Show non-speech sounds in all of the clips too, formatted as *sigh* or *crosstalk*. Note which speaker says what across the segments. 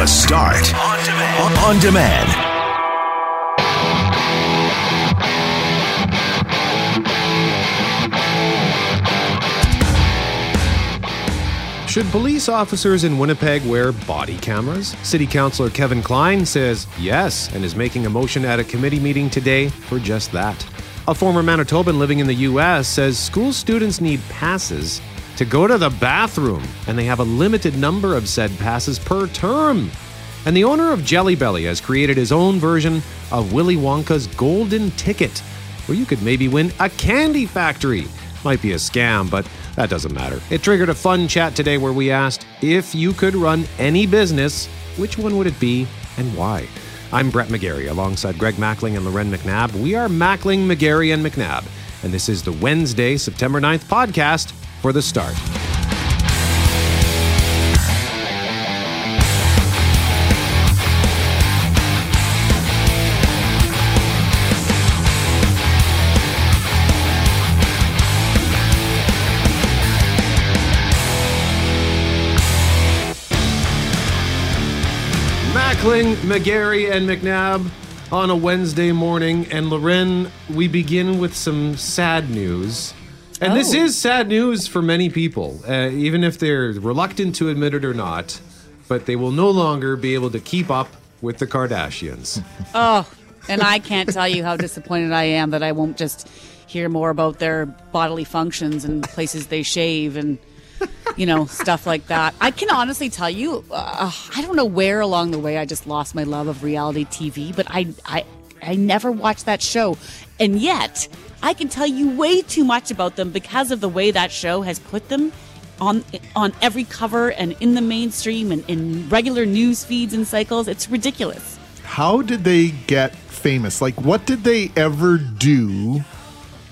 Speaker 1: The Start on demand. On demand.
Speaker 2: Should police officers in Winnipeg wear body cameras? City Councillor Kevin Klein says yes and is making a motion at a committee meeting today for just that. A former Manitoban living in the U.S. says school students need passes to go to the bathroom, and they have a limited number of said passes per term. And the owner of Jelly Belly has created his own version of Willy Wonka's Golden Ticket, where you could maybe win a candy factory. Might be a scam, but that doesn't matter. It triggered a fun chat today where we asked if you could run any business, which one would it be and why? I'm Brett McGarry alongside Greg Mackling and Loren McNabb. We are Mackling, McGarry, and McNabb, and this is the Wednesday, September 9th podcast for the start. Mackling, McGarry, and McNabb on a Wednesday morning. And Loren, we begin with some sad news. And this
Speaker 3: Oh.
Speaker 2: is sad news for many people, uh, even if they're reluctant to admit it or not. But they will no longer be able to keep up with the Kardashians. *laughs*
Speaker 3: Oh, and I can't tell you how disappointed I am that I won't just hear more about their bodily functions and places they shave and you know stuff like that. I can honestly tell you, uh, I don't know where along the way I just lost my love of reality TV, but I I I never watched that show, and yet I can tell you way too much about them because of the way that show has put them. On, on every cover and in the mainstream and in regular news feeds and cycles. It's ridiculous.
Speaker 4: how did they get famous? Like, what did they ever do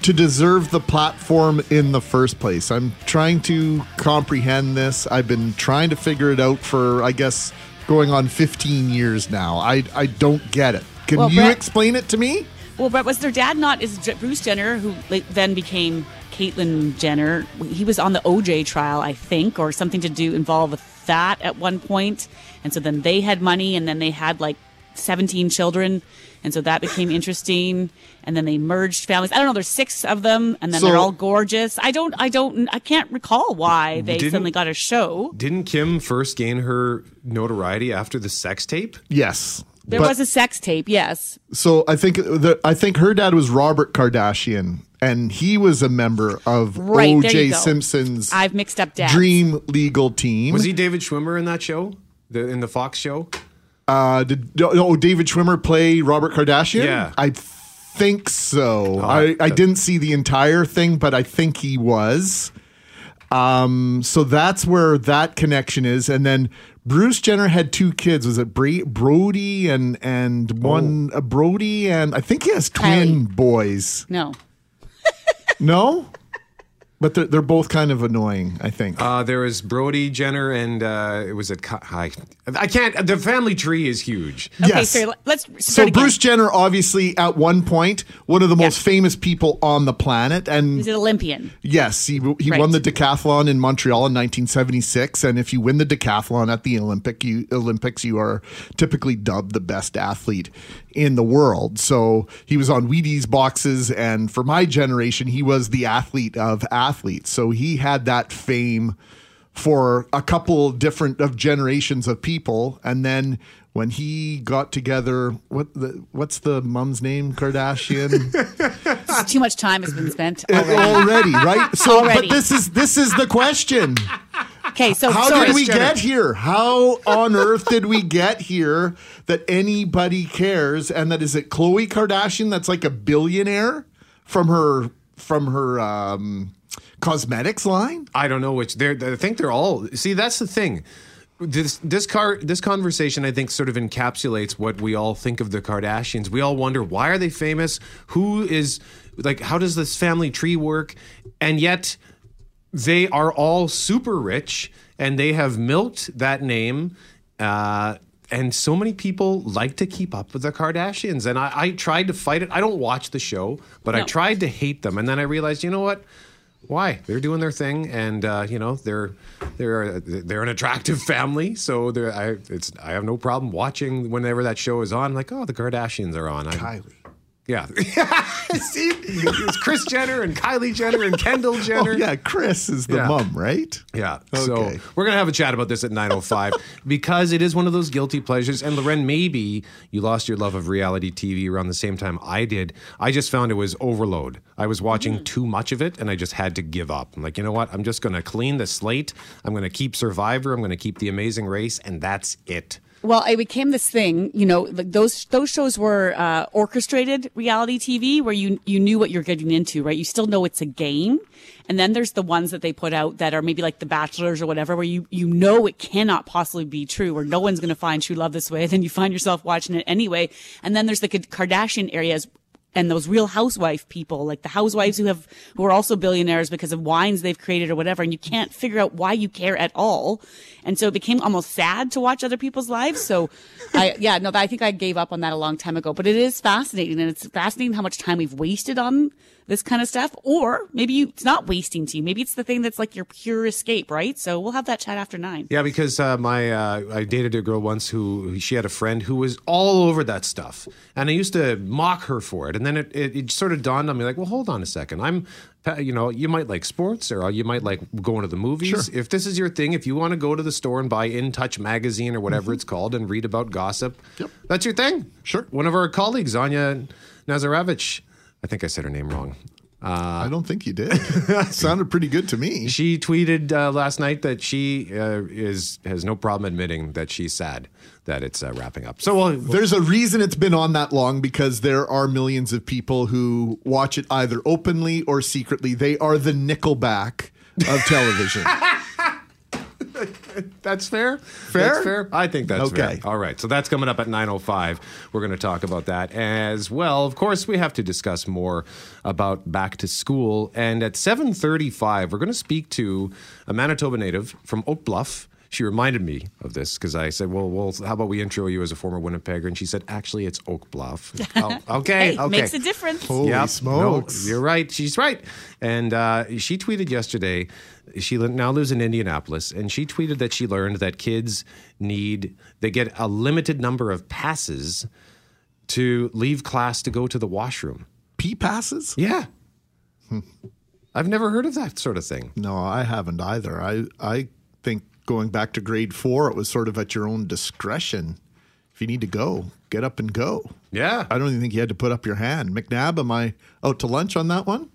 Speaker 4: to deserve the platform in the first place? I'm trying to comprehend this. I've been trying to figure it out for, I guess, going on 15 years now. I, I don't get it. Can
Speaker 3: Well,
Speaker 4: you
Speaker 3: Brett-
Speaker 4: explain it to me?
Speaker 3: Well, but was their dad not is Bruce Jenner, who then became Caitlyn Jenner? He was on the OJ trial, I think, or something to do involve with that at one point. And so then they had money, and then they had like seventeen children, and so that became interesting. And then they merged families. I don't know. There's six of them, and then
Speaker 4: So-
Speaker 3: they're all gorgeous. I don't. I don't. I can't recall why they
Speaker 2: Didn't-
Speaker 3: suddenly got a show.
Speaker 2: Didn't Kim first gain her notoriety after the sex tape?
Speaker 4: Yes.
Speaker 3: There
Speaker 4: But-
Speaker 3: was a sex tape, yes.
Speaker 4: So I think the, I think her dad was Robert Kardashian, and he was a member of
Speaker 3: Right, there
Speaker 4: O.J. Simpson's
Speaker 3: I've mixed up dads.
Speaker 4: dream legal team.
Speaker 2: Was he David Schwimmer in that show? The, in the Fox show?
Speaker 4: Uh, did oh David Schwimmer play Robert Kardashian?
Speaker 2: Yeah.
Speaker 4: I think so.
Speaker 2: Oh,
Speaker 4: I, I didn't see the entire thing, but I think he was. Um, so that's where that connection is, and then Bruce Jenner had two kids. Was it Bra- Brody and and one uh, Brody and I think he has twin
Speaker 3: Kylie.
Speaker 4: boys.
Speaker 3: No.
Speaker 4: No, but they're they're both kind of annoying. I think.
Speaker 2: Uh, there was Brody Jenner and uh, it was at I, I can't. The family tree is huge.
Speaker 3: Okay,
Speaker 4: Yes.
Speaker 3: so let's start
Speaker 4: So
Speaker 3: again.
Speaker 4: Bruce Jenner, obviously, at one point, one of the most famous people on the planet, and
Speaker 3: He's an Olympian.
Speaker 4: yes, he he
Speaker 3: Right.
Speaker 4: won the decathlon in Montreal in 1976. And if you win the decathlon at the Olympic you, Olympics, you are typically dubbed the best athlete in the world. So he was on Wheaties boxes, and for my generation, he was the athlete of athletes. So he had that fame for a couple different of generations of people and then when he got together what the what's the mom's name kardashian *laughs*
Speaker 3: Too much time has been spent
Speaker 4: Uh,
Speaker 3: already.
Speaker 4: already right *laughs* so
Speaker 3: Already.
Speaker 4: but this is this is the question
Speaker 3: Okay, so
Speaker 4: how
Speaker 3: sorry.
Speaker 4: did we
Speaker 2: Jenner.
Speaker 4: get here how on earth did we get here that anybody cares and that is it Khloe Kardashian that's like a billionaire from her from her um cosmetics line
Speaker 2: I don't know which. They're. I think they're all. See, that's the thing. This this car this conversation I think sort of encapsulates what we all think of the Kardashians. We all wonder why are they famous? Who is like? How does this family tree work? And yet they are all super rich and they have milked that name. Uh, and so many people like to keep up with the Kardashians. And I, I tried to fight it. I don't watch the show, but I tried to hate them. And then I realized, you know what? Why? They're doing their thing, and uh, you know they're they're they're an attractive family. So they're, I it's I have no problem watching whenever that show is on. Like, oh, the Kardashians are on. I,
Speaker 4: Kylie.
Speaker 2: Yeah, *laughs* see, it's Kris Jenner and Kylie Jenner and Kendall *laughs* oh, Jenner.
Speaker 4: Oh, yeah, Kris is the
Speaker 2: Yeah.
Speaker 4: mum, right?
Speaker 2: Yeah. So
Speaker 4: Okay.
Speaker 2: we're going to have a chat about this at 9.05 *laughs* because it is one of those guilty pleasures. And Loren, maybe you lost your love of reality TV around the same time I did. I just found it was overload. I was watching mm-hmm. too much of it and I just had to give up. I'm like, you know what? I'm just going to clean the slate. I'm going to keep Survivor. I'm going to keep The Amazing Race. And that's it.
Speaker 3: Well, it became this thing, you know, like those those shows were uh, orchestrated reality TV where you you knew what you're getting into, right? You still know it's a game, and then there's the ones that they put out that are maybe like The Bachelors or whatever, where you you know it cannot possibly be true, or no one's going to find true love this way. *laughs* Then you find yourself watching it anyway, and then there's the Kardashian areas and those real housewife people, like the housewives who have who are also billionaires because of wines they've created or whatever, and you can't figure out why you care at all. And so it became almost sad to watch other people's lives. So I *laughs* yeah, no, I think I gave up on that a long time ago. But it is fascinating and it's fascinating how much time we've wasted on this kind of stuff. Or maybe you, it's not wasting to you. Maybe it's the thing that's like your pure escape, right? So we'll have that chat after nine.
Speaker 2: Yeah, because uh, my uh, I dated a girl once who she had a friend who was all over that stuff, and I used to mock her for it. And then it, it, it sort of dawned on me, like, well, hold on a second. I'm, you know, you might like sports, or you might like going to the movies. Sure. If this is your thing, if you want to go to the store and buy In Touch magazine or whatever it's called and read about gossip,
Speaker 4: Yep.
Speaker 2: that's your thing.
Speaker 4: Sure.
Speaker 2: One of our colleagues, Anya Nazarevich, I think I said her name wrong.
Speaker 4: I don't think you did. *laughs* Sounded pretty good to me.
Speaker 2: She tweeted uh, last night that she uh, is has no problem admitting that she's sad that it's uh, wrapping up. So well,
Speaker 4: There's a reason it's been on that long because there are millions of people who watch it either openly or secretly. They are the Nickelback of television. *laughs* *laughs*
Speaker 2: that's fair.
Speaker 4: Fair?
Speaker 2: That's fair. I think that's
Speaker 4: Okay.
Speaker 2: fair. All right. So that's coming up at 9:05. We're going to talk about that as well. Of course, we have to discuss more about back to school. And at 7:35, we're going to speak to a Manitoba native from Oak Bluff. She reminded me of this because I said, "Well, well, how about we intro you as a former Winnipegger?" And she said, "Actually, it's Oak Bluff." *laughs* Oh, okay,
Speaker 3: Hey,
Speaker 2: okay.
Speaker 3: makes a difference.
Speaker 4: Holy
Speaker 2: Yep.
Speaker 4: smokes.
Speaker 2: No, you're right. She's right. And uh, she tweeted yesterday. She now lives in Indianapolis, and she tweeted that she learned that kids need they get a limited number of passes to leave class to go to the washroom.
Speaker 4: P passes?
Speaker 2: Yeah. I've never heard of that sort of thing.
Speaker 4: No, I haven't either. I I think going back to grade four, it was sort of at your own discretion. If you need to go, get up and go.
Speaker 2: Yeah.
Speaker 4: I don't even think you had to put up your hand. McNabb, am I out to lunch on that one?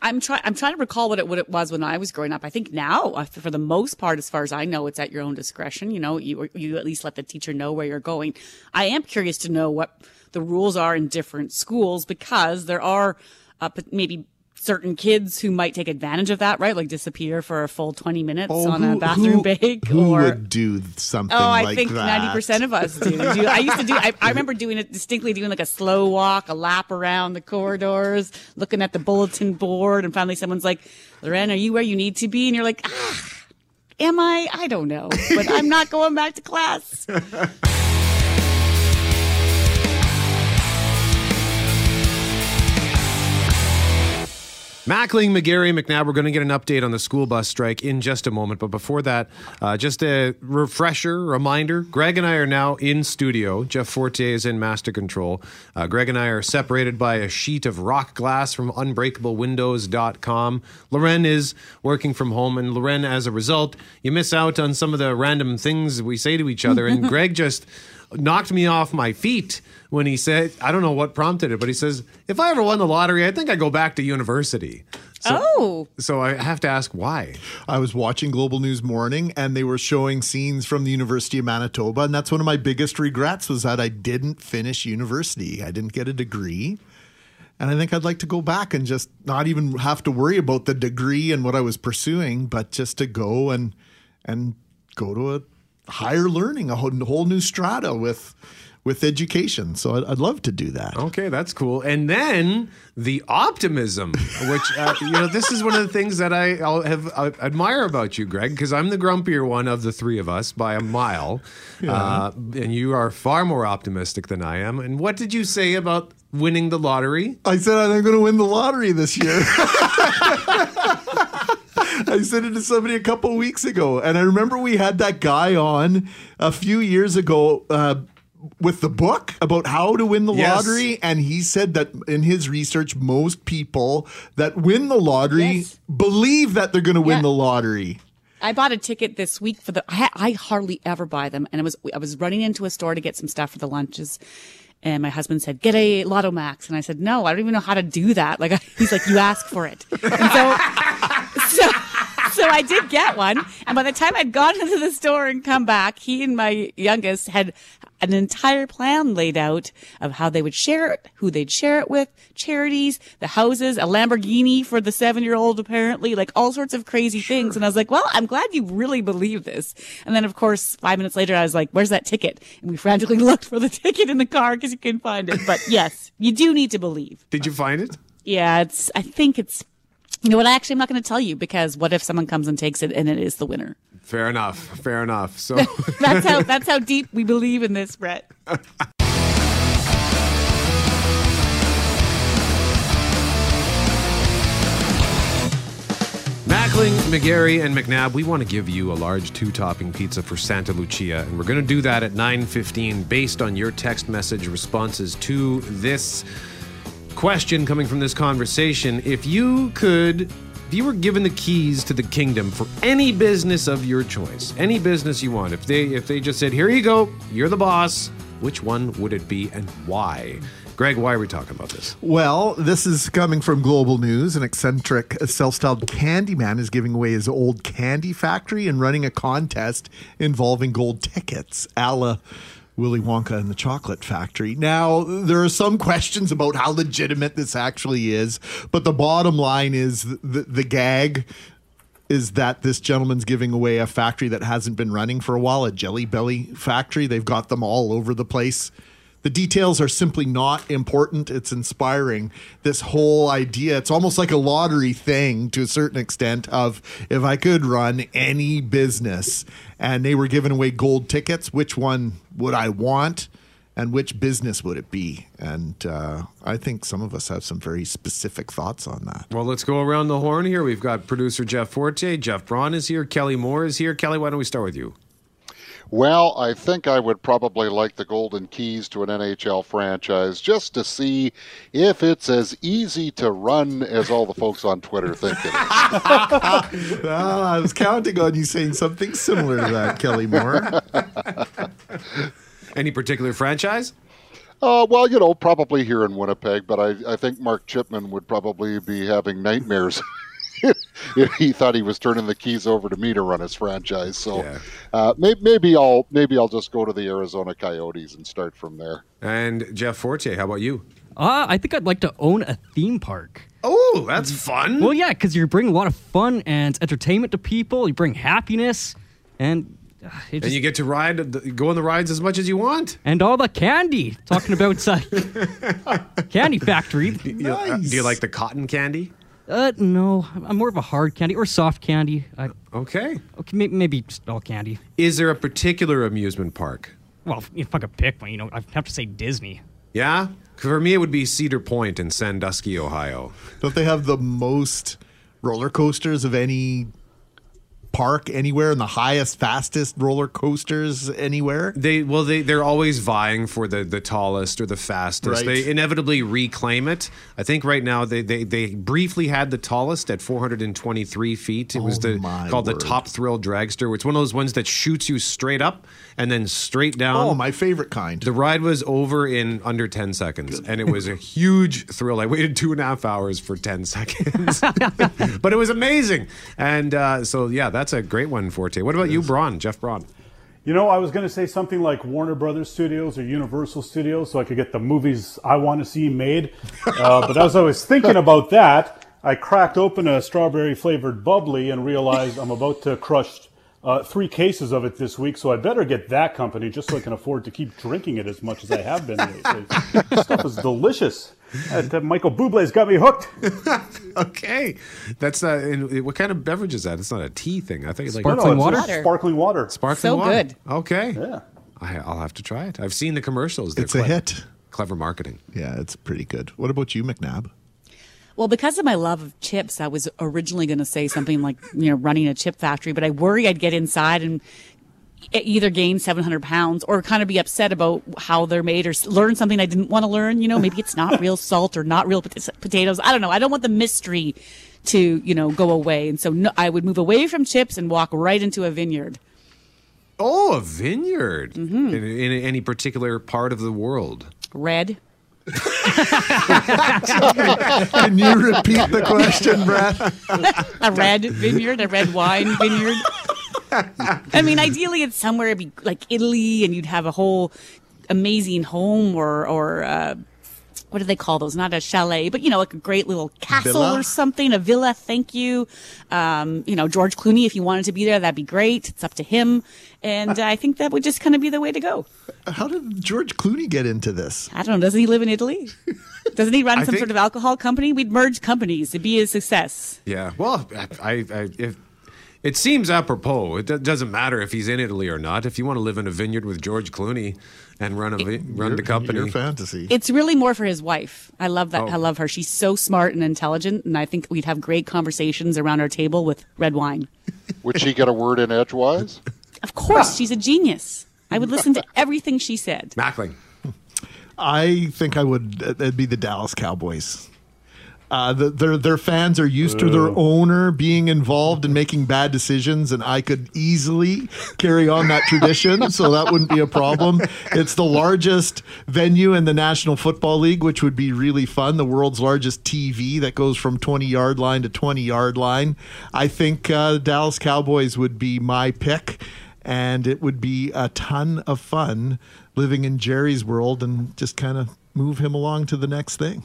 Speaker 3: I'm trying. I'm trying to recall what it what it was when I was growing up. I think now, uh, for the most part, as far as I know, it's at your own discretion. You know, you you at least let the teacher know where you're going. I am curious to know what the rules are in different schools because there are uh, maybe certain kids who might take advantage of that, right? Like disappear for a full 20 minutes on a
Speaker 4: Oh,
Speaker 3: bathroom
Speaker 4: who-
Speaker 3: break,
Speaker 4: Who
Speaker 3: or
Speaker 4: would do something
Speaker 3: Oh, I
Speaker 4: like
Speaker 3: think
Speaker 4: that?
Speaker 3: ninety percent of us do. do. I used to do. I, I remember doing it distinctly, doing like a slow walk, a lap around the corridors, looking at the bulletin board, and finally someone's like, "Loren, are you where you need to be?" And you're like, "Ah, am I? I don't know, but I'm not going back to class." *laughs*
Speaker 2: Mackling, McGarry, McNabb, we're going to get an update on the school bus strike in just a moment. But before that, uh, just a refresher, reminder Greg and I are now in studio. Jeff Forte is in master control. Uh, Greg and I are separated by a sheet of rock glass from unbreakablewindows.com. Loren is working from home. And Loren, as a result, you miss out on some of the random things we say to each other. And *laughs* Greg just knocked me off my feet when he said, I don't know what prompted it, but he says, if I ever won the lottery, I think I'd go back to university. So,
Speaker 3: oh,
Speaker 2: so I have to ask why.
Speaker 4: I was watching Global News Morning and they were showing scenes from the University of Manitoba. And that's one of my biggest regrets was that I didn't finish university. I didn't get a degree. And I think I'd like to go back and just not even have to worry about the degree and what I was pursuing, but just to go and and go to a higher learning, a whole, whole new strata with with education. So I'd, I'd love to do that.
Speaker 2: Okay, that's cool. And then the optimism, which uh, you know, this is one of the things that I I'll have I admire about you, Greg, because I'm the grumpier one of the three of us by a mile, uh, and you are far more optimistic than I am. And what did you say about winning the lottery?
Speaker 4: I said I'm going to win the lottery this year. *laughs* I said it to somebody a couple of weeks ago, and I remember we had that guy on a few years ago. Uh, with the book about how to win the
Speaker 2: Yes.
Speaker 4: lottery, and he said that in his research, most people that win the lottery
Speaker 3: Yes.
Speaker 4: believe that they're going to win
Speaker 3: Yeah.
Speaker 4: the lottery.
Speaker 3: I bought a ticket this week for the. I, I hardly ever buy them, and I was I was running into a store to get some stuff for the lunches, and my husband said, "Get a Lotto Max," and I said, "No, I don't even know how to do that." Like *laughs* he's like, "You ask for it," and so so so I did get one, and by the time I'd gone into the store and come back, he and my youngest had an entire plan laid out of how they would share it, who they'd share it with, charities, the houses, a Lamborghini for the seven year old, apparently, like all sorts of crazy things. And I was like, well, I'm glad you really believe this. And then, of course, five minutes later, I was like, where's that ticket? And we frantically *laughs* looked for the ticket in the car because you couldn't find it. But yes, you do need to believe.
Speaker 2: Did you find it?
Speaker 3: Yeah, it's, I think it's, you know what? Actually, I'm not going to tell you because what if someone comes and takes it and it is the winner?
Speaker 2: Fair enough. Fair enough. So *laughs*
Speaker 3: That's how, that's how deep we believe in this, Brett.
Speaker 2: Mackling, McGarry, and McNabb, we want to give you a large two-topping pizza for Santa Lucia, and we're going to do that at 9:15 based on your text message responses to this question coming from this conversation. If you could if you were given the keys to the kingdom for any business of your choice, any business you want, if they if they just said, "Here you go, you're the boss," which one would it be and why? Greg, why are we talking about this?
Speaker 4: Well, this is coming from Global News. An eccentric self-styled candy man is giving away his old candy factory and running a contest involving gold tickets, a la Willy Wonka and the Chocolate Factory. Now, there are some questions about how legitimate this actually is, but the bottom line is the, the gag is that this gentleman's giving away a factory that hasn't been running for a while, a Jelly Belly factory. They've got them all over the place. The details are simply not important. It's inspiring. This whole idea, it's almost like a lottery thing to a certain extent of if I could run any business and they were giving away gold tickets, which one would I want? And which business would it be? And uh, I think some of us have some very specific thoughts on that.
Speaker 2: Well, let's go around the horn here. We've got producer Jeff Forte, Jeff Braun is here, Kelly Moore is here. Kelly, why don't we start with you?
Speaker 5: Well, I think I would probably like the golden keys to an NHL franchise just to see if it's as easy to run as all the folks on Twitter think it is. *laughs*
Speaker 4: Ah, I was counting on you saying something similar to that, Kelly Moore. *laughs*
Speaker 2: Any particular franchise?
Speaker 5: Uh, well, you know, probably here in Winnipeg, but I, I think Mark Chipman would probably be having nightmares if *laughs* *laughs* he thought he was turning the keys over to me to run his franchise. So
Speaker 2: Yeah.
Speaker 5: uh, maybe, maybe I'll maybe I'll just go to the Arizona Coyotes and start from there.
Speaker 2: And Jeff Forte, how about you?
Speaker 6: Uh, I think I'd like to own a theme park.
Speaker 2: Oh, that's fun.
Speaker 6: Well, yeah, because you bring a lot of fun and entertainment to people. You bring happiness, and uh, it
Speaker 2: and you get to ride, go on the rides as much as you want.
Speaker 6: and all the candy. Talking about uh, *laughs* candy factory.
Speaker 2: You- uh, do you like the cotton candy?
Speaker 6: Uh, no, I'm more of a hard candy or soft candy. I,
Speaker 2: Okay.
Speaker 6: okay, maybe, maybe just all candy.
Speaker 2: Is there a particular amusement park?
Speaker 6: Well, if I could pick one, you know, I'd have to say Disney.
Speaker 2: Yeah? For me, it would be Cedar Point in Sandusky, Ohio.
Speaker 4: Don't they have the most roller coasters of any park anywhere and the highest, fastest roller coasters anywhere?
Speaker 2: They well, they they're always vying for the the tallest or the fastest.
Speaker 4: Right.
Speaker 2: They inevitably reclaim it. I think right now they they, they briefly had the tallest at 423 feet. It was
Speaker 4: Oh,
Speaker 2: the called
Speaker 4: word.
Speaker 2: the Top Thrill Dragster. It's one of those ones that shoots you straight up and then straight down.
Speaker 4: Oh, my favorite kind.
Speaker 2: The ride was over in under 10 seconds, and it was a huge thrill. I waited two and a half hours for 10 *laughs* seconds, *laughs* but it was amazing. And uh, so, yeah, that's a great one, Forte. What about you, Braun? Jeff Braun?
Speaker 7: You know, I was going to say something like Warner Brothers Studios or Universal Studios so I could get the movies I want to see made. *laughs* Uh, but as I was thinking about that, I cracked open a strawberry flavored bubbly and realized I'm about to crush uh, three cases of it this week. So I better get that company just so I can afford to keep drinking it as much as I have been lately. this *laughs* stuff is delicious. Uh, uh, Michael Bublé's got me hooked. *laughs*
Speaker 2: Okay, that's uh, and what kind of beverage is that? It's not a tea thing. I think it's like
Speaker 6: Sparkling
Speaker 7: it's
Speaker 6: water?
Speaker 7: just Sparkling water.
Speaker 2: sparkling
Speaker 3: So
Speaker 2: water.
Speaker 3: good.
Speaker 2: Okay,
Speaker 7: Yeah.
Speaker 2: I, I'll have to try it. I've seen the commercials. They're
Speaker 4: It's a hit.
Speaker 2: Clever marketing.
Speaker 4: Yeah, it's pretty good. What about you, McNabb?
Speaker 3: Well, because of my love of chips, I was originally going to say something like, you know, running a chip factory, but I worry I'd get inside and either gain 700 pounds or kind of be upset about how they're made or learn something I didn't want to learn. You know, maybe it's not real salt or not real pot- potatoes. I don't know. I don't want the mystery to, you know, go away. And so no, I would move away from chips and walk right into a vineyard.
Speaker 2: Oh, a vineyard mm-hmm. in, in any particular part of the world.
Speaker 3: Red. *laughs*
Speaker 4: Can you repeat the question, Brett?
Speaker 3: a red vineyard, a red wine vineyard. I mean, ideally, it's somewhere like Italy, and you'd have a whole amazing home, or or uh, what do they call those? Not a chalet, but you know, like a great little castle
Speaker 4: Villa?
Speaker 3: or something, a villa. Thank you. Um, you know, George Clooney, if you wanted to be there, that'd be great. It's up to him, and I think that would just kind of be the way to go.
Speaker 4: How did George Clooney get into this?
Speaker 3: I don't know. Doesn't he live in Italy? *laughs* Doesn't he run some
Speaker 2: think-
Speaker 3: sort of alcohol company? We'd merge companies. It'd be a success.
Speaker 2: Yeah. Well, I, I if it seems apropos. It doesn't matter if he's in Italy or not. If you want to live in a vineyard with George Clooney and run a vi- run the company,
Speaker 4: Your fantasy.
Speaker 3: It's really more for his wife. I love that.
Speaker 2: Oh.
Speaker 3: I love her. She's so smart and intelligent, and I think we'd have great conversations around our table with red wine. *laughs*
Speaker 5: Would she get a word in edgewise?
Speaker 3: Of course, she's a genius. I would listen to *laughs* everything she said.
Speaker 2: Mackling.
Speaker 4: I think I would. uh, That'd be the Dallas Cowboys. Uh, the, their their fans are used to their owner being involved in making bad decisions, and I could easily carry on that tradition, so that wouldn't be a problem. It's the largest venue in the National Football League, which would be really fun. The world's largest TV that goes from twenty yard line to twenty yard line. I think uh, Dallas Cowboys would be my pick, and it would be a ton of fun living in Jerry's world and just kind of move him along to the next thing.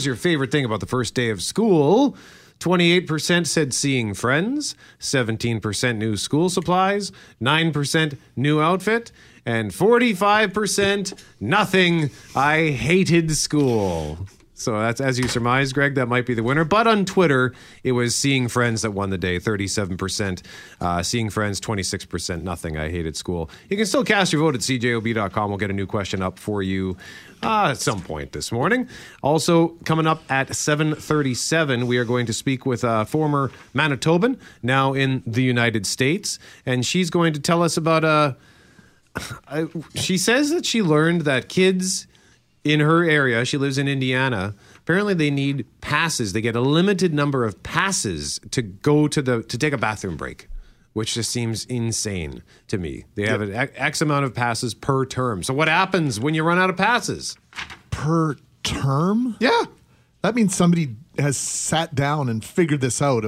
Speaker 2: Was your favorite thing about the first day of school? 28% said seeing friends, 17% new school supplies, 9% new outfit, and 45% nothing. I hated school. So that's as you surmised, Greg, that might be the winner. But on Twitter, it was seeing friends that won the day 37%, uh, seeing friends 26%, nothing. I hated school. You can still cast your vote at cjob.com. We'll get a new question up for you uh, at some point this morning. Also, coming up at 7:37, we are going to speak with a former Manitoban, now in the United States, and she's going to tell us about a. *laughs* I, she says that she learned that kids in her area, she lives in Indiana. Apparently, they need passes. They get a limited number of passes to go to the to take a bathroom break, which just seems insane to me. They have an X- amount of passes per term. So, what happens when you run out of passes?
Speaker 4: Per term?
Speaker 2: Yeah,
Speaker 4: That means somebody has sat down and figured this out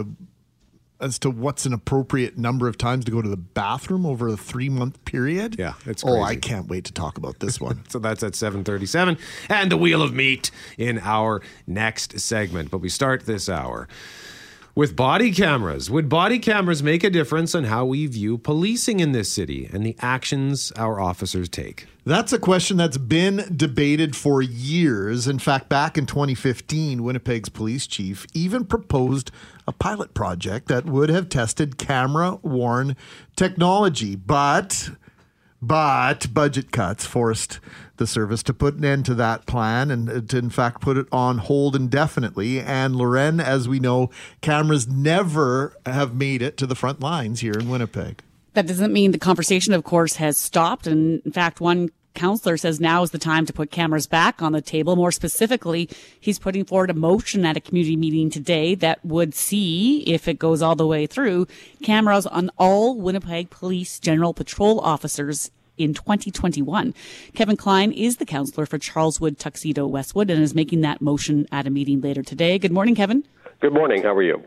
Speaker 4: as to what's an appropriate number of times to go to the bathroom over a three month period.
Speaker 2: Yeah, it's
Speaker 4: Oh, I can't wait to talk about this one. *laughs*
Speaker 2: So that's at 7:37 and the wheel of meat in our next segment. But we start this hour with body cameras. Would body cameras make a difference in how we view policing in this city and the actions our officers take?
Speaker 4: That's a question that's been debated for years. In fact, back in 2015, Winnipeg's police chief even proposed a pilot project that would have tested camera worn technology. But but budget cuts forced the service to put an end to that plan and uh, to, in fact, put it on hold indefinitely. And Loren, as we know, cameras never have made it to the front lines here in Winnipeg.
Speaker 3: That doesn't mean the conversation, of course, has stopped. And in fact, one counselor says now is the time to put cameras back on the table. More specifically, he's putting forward a motion at a community meeting today that would see, if it goes all the way through, cameras on all Winnipeg Police General Patrol officers in 2021. Kevin Klein is the counselor for Charleswood, Tuxedo, Westwood, and is making that motion at a meeting later today. Good morning, Kevin.
Speaker 8: Good morning. How are you?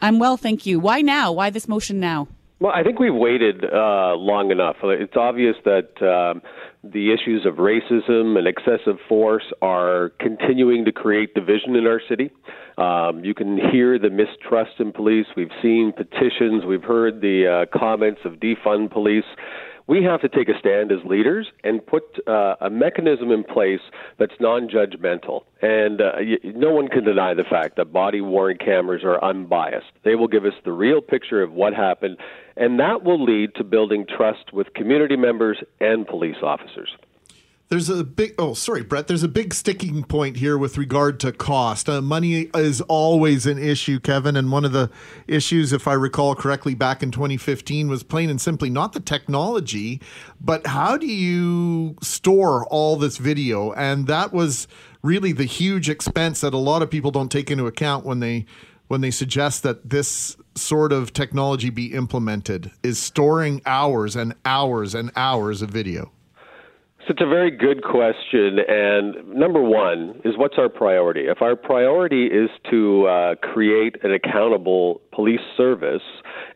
Speaker 3: I'm well, thank you. Why now? Why this motion now?
Speaker 8: Well, I think we've waited uh, long enough. It's obvious that um, the issues of racism and excessive force are continuing to create division in our city. Um, you can hear the mistrust in police. We've seen petitions. We've heard the uh, comments of defund police. We have to take a stand as leaders and put uh, a mechanism in place that's non judgmental. And uh, y- no one can deny the fact that body worn cameras are unbiased. They will give us the real picture of what happened, and that will lead to building trust with community members and police officers.
Speaker 4: There's a big, oh, sorry, Brett. There's a big sticking point here with regard to cost. Uh, money is always an issue, Kevin. And one of the issues, if I recall correctly, back in 2015 was plain and simply not the technology, but how do you store all this video? And that was really the huge expense that a lot of people don't take into account when they when they suggest that this sort of technology be implemented is storing hours and hours and hours of video.
Speaker 8: So it's a very good question. And number one is what's our priority? If our priority is to uh, create an accountable police service,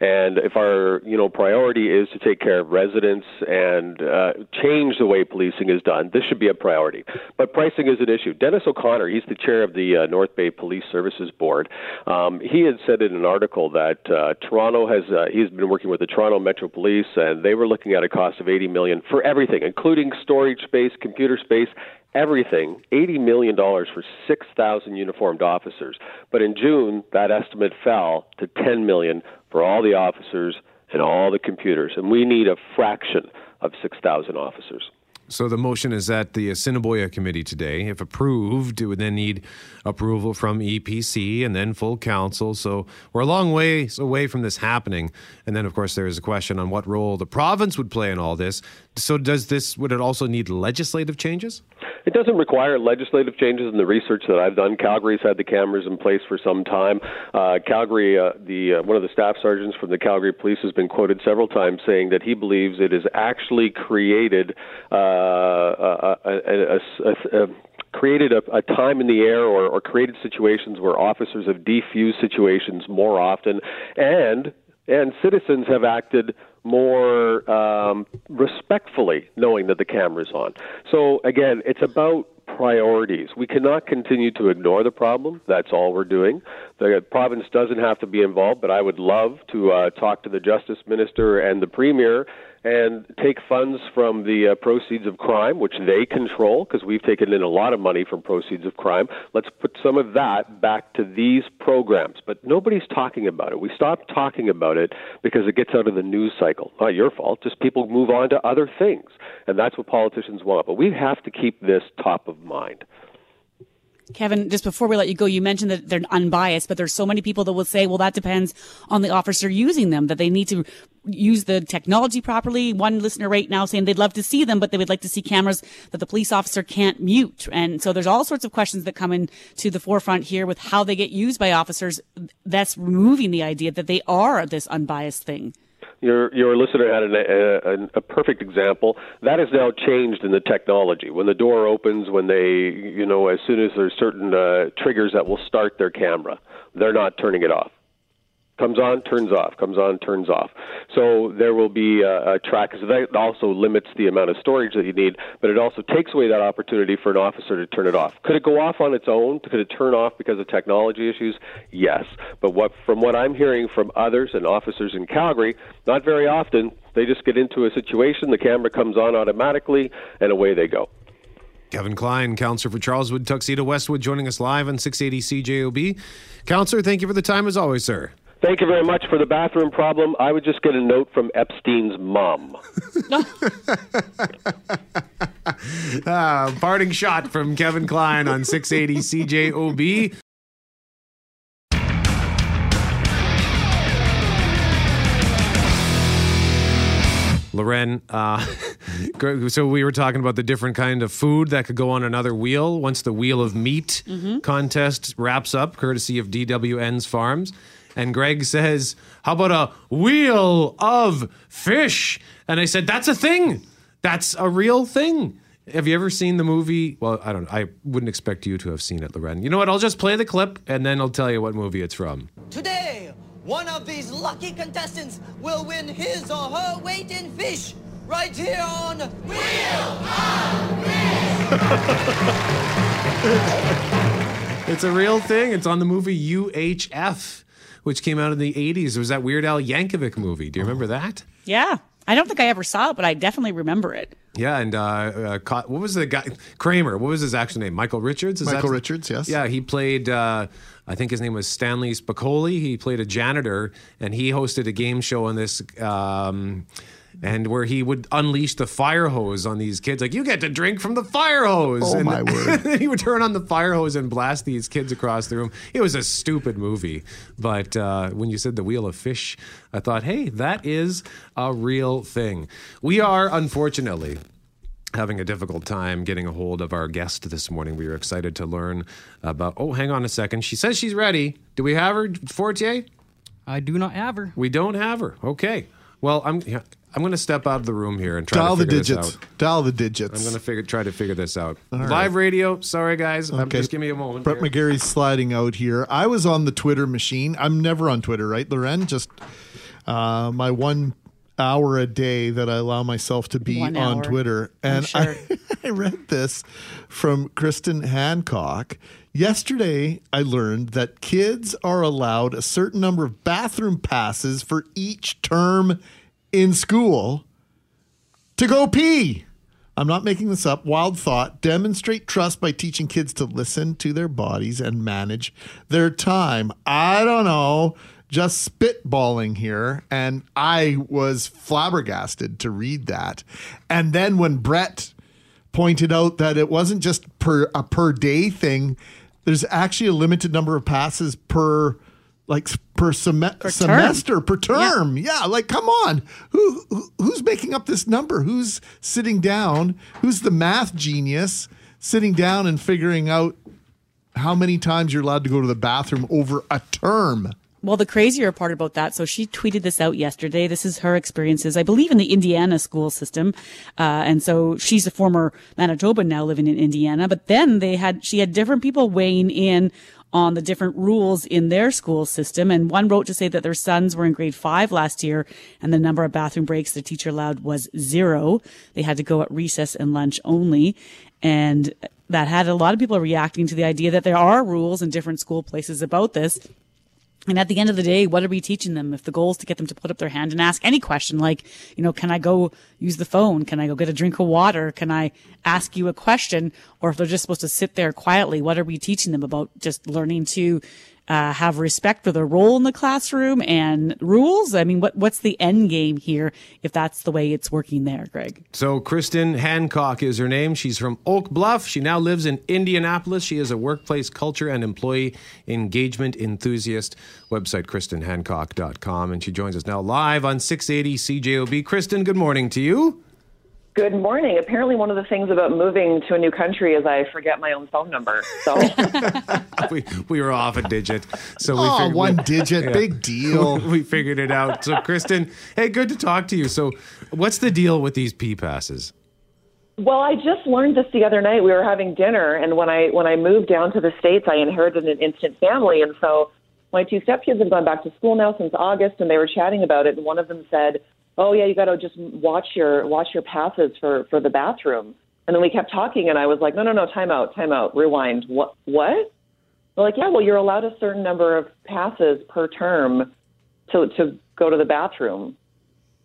Speaker 8: and if our you know priority is to take care of residents and uh, change the way policing is done, this should be a priority. But pricing is an issue. Dennis O'Connor, he's the chair of the uh, North Bay Police Services Board. Um, he had said in an article that uh, Toronto has uh, he's been working with the Toronto Metro Police, and they were looking at a cost of 80 million for everything, including storage space, computer space, everything, $80 million for 6,000 uniformed officers. But in June, that estimate fell to $10 million for all the officers and all the computers. And we need a fraction of 6,000 officers.
Speaker 2: So the motion is at the Assiniboia Committee today. If approved, it would then need approval from EPC and then full council. So we're a long ways away from this happening. And then, of course, there is a question on what role the province would play in all this. So does this? Would it also need legislative changes?
Speaker 8: It doesn't require legislative changes in the research that I've done. Calgary's had the cameras in place for some time. Uh, Calgary, uh, the uh, one of the staff sergeants from the Calgary Police has been quoted several times saying that he believes it has actually created uh, a, a, a, a created a, a, time in the air or, or created situations where officers have defused situations more often, and and citizens have acted more um, respectfully, knowing that the camera's on. So again, it's about priorities. We cannot continue to ignore the problem. That's all we're doing. The province doesn't have to be involved, but I would love to uh, talk to the justice minister and the premier and take funds from the uh, proceeds of crime, which they control, because we've taken in a lot of money from proceeds of crime. Let's put some of that back to these programs. But nobody's talking about it. We stopped talking about it because it gets out of the news cycle. Not your fault. Just people move on to other things. And that's what politicians want. But we have to keep this top of mind.
Speaker 3: Kevin, just before we let you go, you mentioned that they're unbiased, but there's so many people that will say, well, that depends on the officer using them, that they need to use the technology properly. One listener right now saying they'd love to see them, but they would like to see cameras that the police officer can't mute. And so there's all sorts of questions that come into the forefront here with how they get used by officers. That's removing the idea that they are this unbiased thing.
Speaker 8: Your your listener had an, a, a perfect example. That is now changed in the technology. When the door opens, when they you know as soon as there's certain uh, triggers that will start their camera, they're not turning it off comes on, turns off, comes on, turns off. So there will be a, a track. So that also limits the amount of storage that you need, but it also takes away that opportunity for an officer to turn it off. Could it go off on its own? Could it turn off because of technology issues? Yes. But what from what I'm hearing from others and officers in Calgary, not very often. They just get into a situation, the camera comes on automatically, and away they go.
Speaker 2: Kevin Klein, counselor for Charleswood, Tuxedo Westwood, joining us live on 680 CJOB. Counselor, thank you for the time as always, sir.
Speaker 8: Thank you very much for the bathroom problem. I would just get a note from Epstein's mom.
Speaker 2: uh, *laughs* parting shot from Kevin Klein on 680 CJOB. Loren, uh, *laughs* so we were talking about the different kind of food that could go on another wheel once the Wheel of Meat mm-hmm. contest wraps up, courtesy of DWN's Farms. And Greg says, How about a wheel of fish? And I said, That's a thing. That's a real thing. Have you ever seen the movie? Well, I don't. I wouldn't expect you to have seen it, Loren. You know what? I'll just play the clip and then I'll tell you what movie it's from.
Speaker 9: Today, one of these lucky contestants will win his or her weight in fish right here on Wheel of
Speaker 2: Fish. *laughs* it's a real thing. It's on the movie UHF which came out in the 80s. It was that Weird Al Yankovic movie. Do you remember that?
Speaker 3: Yeah. I don't think I ever saw it, but I definitely remember it.
Speaker 2: Yeah, and uh, uh, co- what was the guy? Kramer. What was his actual name? Michael Richards. Is
Speaker 4: Michael
Speaker 2: that-
Speaker 4: Richards, yes.
Speaker 2: Yeah, he played. Uh, I think his name was Stanley Spicoli. He played a janitor, and he hosted a game show on this. Um, and where he would unleash the fire hose on these kids, like you get to drink from the fire hose.
Speaker 4: Oh,
Speaker 2: and
Speaker 4: my *laughs* word.
Speaker 2: then he would turn on the fire hose and blast these kids across the room. It was a stupid movie, but uh, when you said the Wheel of Fish, I thought, hey, that is a real thing. We are unfortunately having a difficult time getting a hold of our guest this morning. We are excited to learn about. Oh, hang on a second. She says she's ready. Do we have her, Fortier?
Speaker 6: I do not have her.
Speaker 2: We don't have her. Okay. Well, I'm I'm going to step out of the room here and try
Speaker 4: Dial
Speaker 2: to
Speaker 4: the
Speaker 2: figure this
Speaker 4: digits.
Speaker 2: out.
Speaker 4: Dial the digits.
Speaker 2: I'm going to figure try to figure this out.
Speaker 4: right.
Speaker 2: Live radio. Sorry, guys. Um,
Speaker 4: Okay.
Speaker 2: just give me a moment.
Speaker 4: Brett
Speaker 2: here.
Speaker 4: McGarry's sliding out here. I was on the Twitter machine. I'm never on Twitter, right, Loren? Just uh, my one hour a day that I allow myself to be
Speaker 3: One
Speaker 4: on
Speaker 3: hour.
Speaker 4: Twitter. And
Speaker 3: sure.
Speaker 4: I, *laughs* I read this from Kristen Hancock. Yesterday, I learned that kids are allowed a certain number of bathroom passes for each term in school to go pee. I'm not making this up. Wild thought. Demonstrate trust by teaching kids to listen to their bodies and manage their time. I don't know. Just spitballing here. And I was flabbergasted to read that. And then when Brett pointed out that it wasn't just per a per day thing, there's actually a limited number of passes per like per, seme-
Speaker 3: term.
Speaker 4: semester per term. Yeah. like come on. Who, who who's making up this number? Who's sitting down? Who's the math genius sitting down and figuring out how many times you're allowed to go to the bathroom over a term?
Speaker 3: Well, the crazier part about that, so she tweeted this out yesterday. This is her experiences, I believe, in the Indiana school system. Uh, and so she's a former Manitoban now living in Indiana. But then they had, she had different people weighing in on the different rules in their school system. And one wrote to say that their sons were in grade five last year and the number of bathroom breaks the teacher allowed was zero. They had to go at recess and lunch only. And that had a lot of people reacting to the idea that there are rules in different school places about this. And at the end of the day, what are we teaching them? If the goal is to get them to put up their hand and ask any question, like, you know, can I go use the phone? Can I go get a drink of water? Can I ask you a question? Or if they're just supposed to sit there quietly, what are we teaching them about just learning to uh, have respect for their role in the classroom and rules? I mean, what what's the end game here if that's the way it's working there, Greg?
Speaker 2: So, Kristen Hancock is her name. She's from Oak Bluff. She now lives in Indianapolis. She is a workplace culture and employee engagement enthusiast. Website KristenHancock.com. And she joins us now live on 680 CJOB. Kristen, good morning to you.
Speaker 10: Good morning. Apparently, one of the things about moving to a new country is I forget my own phone number. So, *laughs*
Speaker 2: We, we were off a digit. So we
Speaker 4: Oh,
Speaker 2: figured-
Speaker 4: one digit,
Speaker 2: Yeah.
Speaker 4: big deal. *laughs*
Speaker 2: we figured it out. So, Kristen, hey, good to talk to you. So, what's the deal with these P passes?
Speaker 10: well, I just learned this the other night. We were having dinner, and when I when I moved down to the states, I inherited an instant family, and so my two stepkids have gone back to school now since August, and they were chatting about it. And one of them said, "Oh yeah, you got to just watch your watch your passes for for the bathroom." And then we kept talking, and I was like, "No, no, no, time out, time out, rewind. What? What?" They're like, "Yeah, well, you're allowed a certain number of passes per term to to go to the bathroom."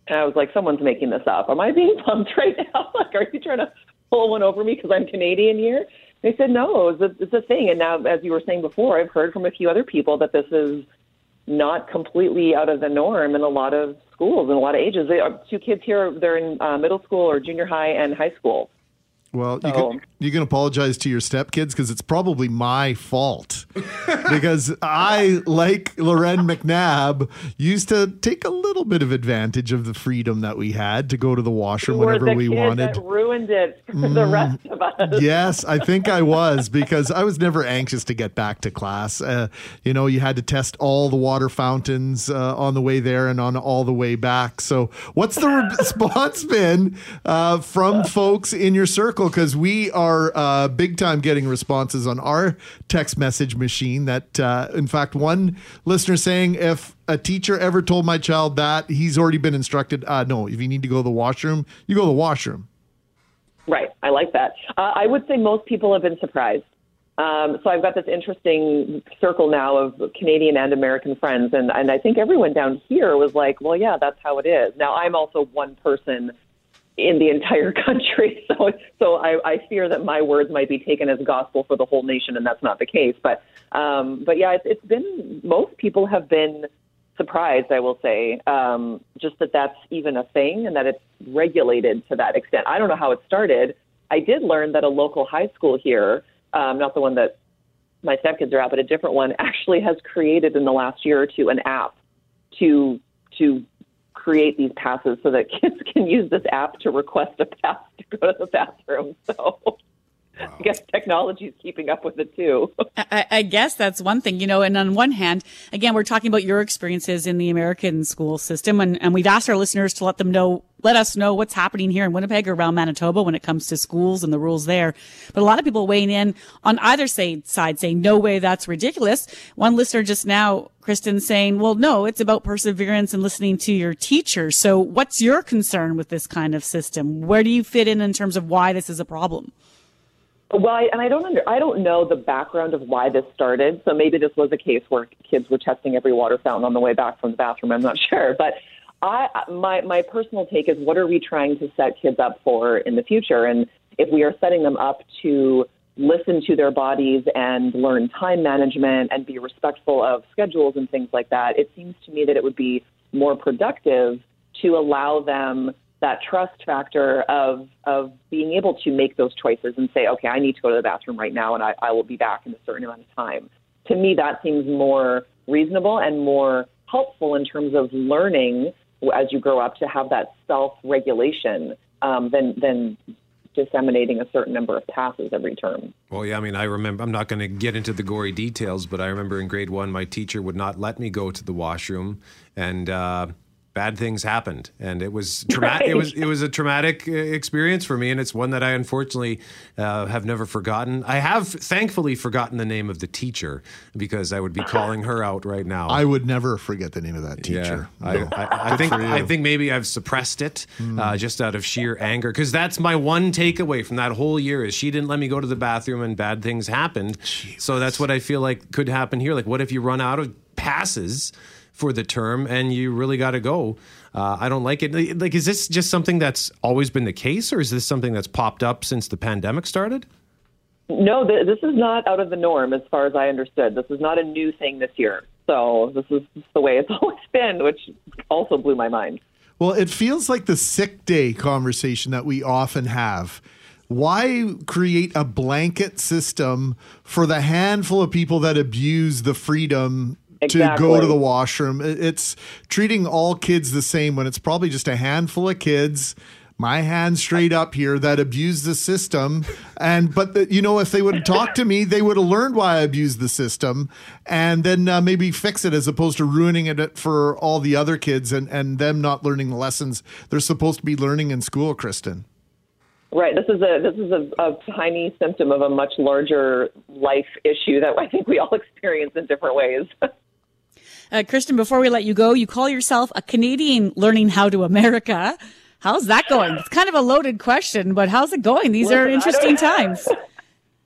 Speaker 10: And I was like, "Someone's making this up. Am I being *laughs* pumped right now? *laughs* like, are you trying to pull one over me because I'm Canadian here?" They said, "No, it's a, it's a thing." And now, as you were saying before, I've heard from a few other people that this is not completely out of the norm in a lot of schools and a lot of ages. They are two kids here; they're in uh, middle school or junior high and high school.
Speaker 4: Well, you
Speaker 10: So-
Speaker 4: can you can apologize to your stepkids because it's probably my fault *laughs* because I, like Loren McNabb, used to take a little bit of advantage of the freedom that we had to go to the washroom
Speaker 10: You
Speaker 4: whenever
Speaker 10: the
Speaker 4: we wanted. Mm.
Speaker 10: ruined it for the rest of us.
Speaker 4: Yes, I think I was *laughs* because I was never anxious to get back to class. Uh, you know, you had to test all the water fountains uh, on the way there and on all the way back. So, what's the response been uh, from folks in your circle? Because we are uh, big time getting responses on our text message machine. That, uh, in fact, one listener saying if a teacher ever told my child that, he's already been instructed. Uh, no, if you need to go to the washroom, you go to the washroom.
Speaker 10: Right. I like that. Uh, I would say most people have been surprised. Um, so I've got this interesting circle now of Canadian and American friends, and and I think everyone down here was like, well, yeah, that's how it is. Now I'm also one person in the entire *laughs* country, so so I, I fear that my words might be taken as gospel for the whole nation, and that's not the case. But um, but yeah, it's, it's been most people have been surprised, I will say, um, just that that's even a thing and that it's regulated to that extent. I don't know how it started. I did learn that a local high school here, um, not the one that my stepkids are at, but a different one, actually has created in the last year or two an app to to create these passes so that kids *laughs* can use this app to request a pass to go to the bathroom. *laughs* So I guess technology is keeping up with it too.
Speaker 3: I, I, guess that's one thing, you know, and on one hand, again, we're talking about your experiences in the American school system and, and we've asked our listeners to let them know, let us know what's happening here in Winnipeg or around Manitoba when it comes to schools and the rules there. But a lot of people weighing in on either side saying, no way, that's ridiculous. One listener just now, Kristen saying, well, no, it's about perseverance and listening to your teacher. So what's your concern with this kind of system? Where do you fit in in terms of why this is a problem?
Speaker 10: Well, I, and I don't under, I don't know the background of why this started. So maybe this was a case where kids were testing every water fountain on the way back from the bathroom. I'm not *laughs* sure, but I my my personal take is what are we trying to set kids up for in the future? And if we are setting them up to listen to their bodies and learn time management and be respectful of schedules and things like that, it seems to me that it would be more productive to allow them that trust factor of of being able to make those choices and say, okay, I need to go to the bathroom right now, and I, I will be back in a certain amount of time. To me, that seems more reasonable and more helpful in terms of learning as you grow up to have that self regulation um, than than disseminating a certain number of passes every term.
Speaker 2: Well, yeah, I mean, I remember, I'm not going to get into the gory details, but I remember in grade one, my teacher would not let me go to the washroom. And uh, bad things happened and it was *laughs* traumatic right. it was it was a traumatic uh, experience for me and it's one that I unfortunately uh, have never forgotten I have thankfully forgotten the name of the teacher because I would be calling her out right now
Speaker 4: I would never forget the name of that teacher
Speaker 2: yeah, no. I, I, I think I think maybe I've suppressed it mm. uh, just out of sheer anger because that's my one takeaway from that whole year is she didn't let me go to the bathroom and bad things happened Jeez. so that's what I feel like could happen here like what if you run out of passes for the term and you really got to go. Uh, I don't like it. Like, is this just something that's always been the case, or is this something that's popped up since the pandemic started?
Speaker 10: No, th- this is not out of the norm as far as I understood. This is not a new thing this year. So this is the way it's *laughs* always been, which also blew my mind.
Speaker 4: Well, it feels like the sick day conversation that we often have. Why create a blanket system for the handful of people that abuse the freedom Exactly. to go to the washroom. It's treating all kids the same when it's probably just a handful of kids my hand straight up here that abuse the system and but the, you know if they would have talked to me they would have learned why i abused the system and then uh, maybe fix it as opposed to ruining it for all the other kids and and them not learning the lessons they're supposed to be learning in school kristen
Speaker 10: Right. This is a this is a, a tiny symptom of a much larger life issue that I think we all *laughs* experience in different ways. *laughs*
Speaker 3: Uh, Kristen, before we let you go, you call yourself a Canadian learning how to America. How's that going? It's kind of a loaded question, but how's it going? These Listen, are interesting *laughs* times.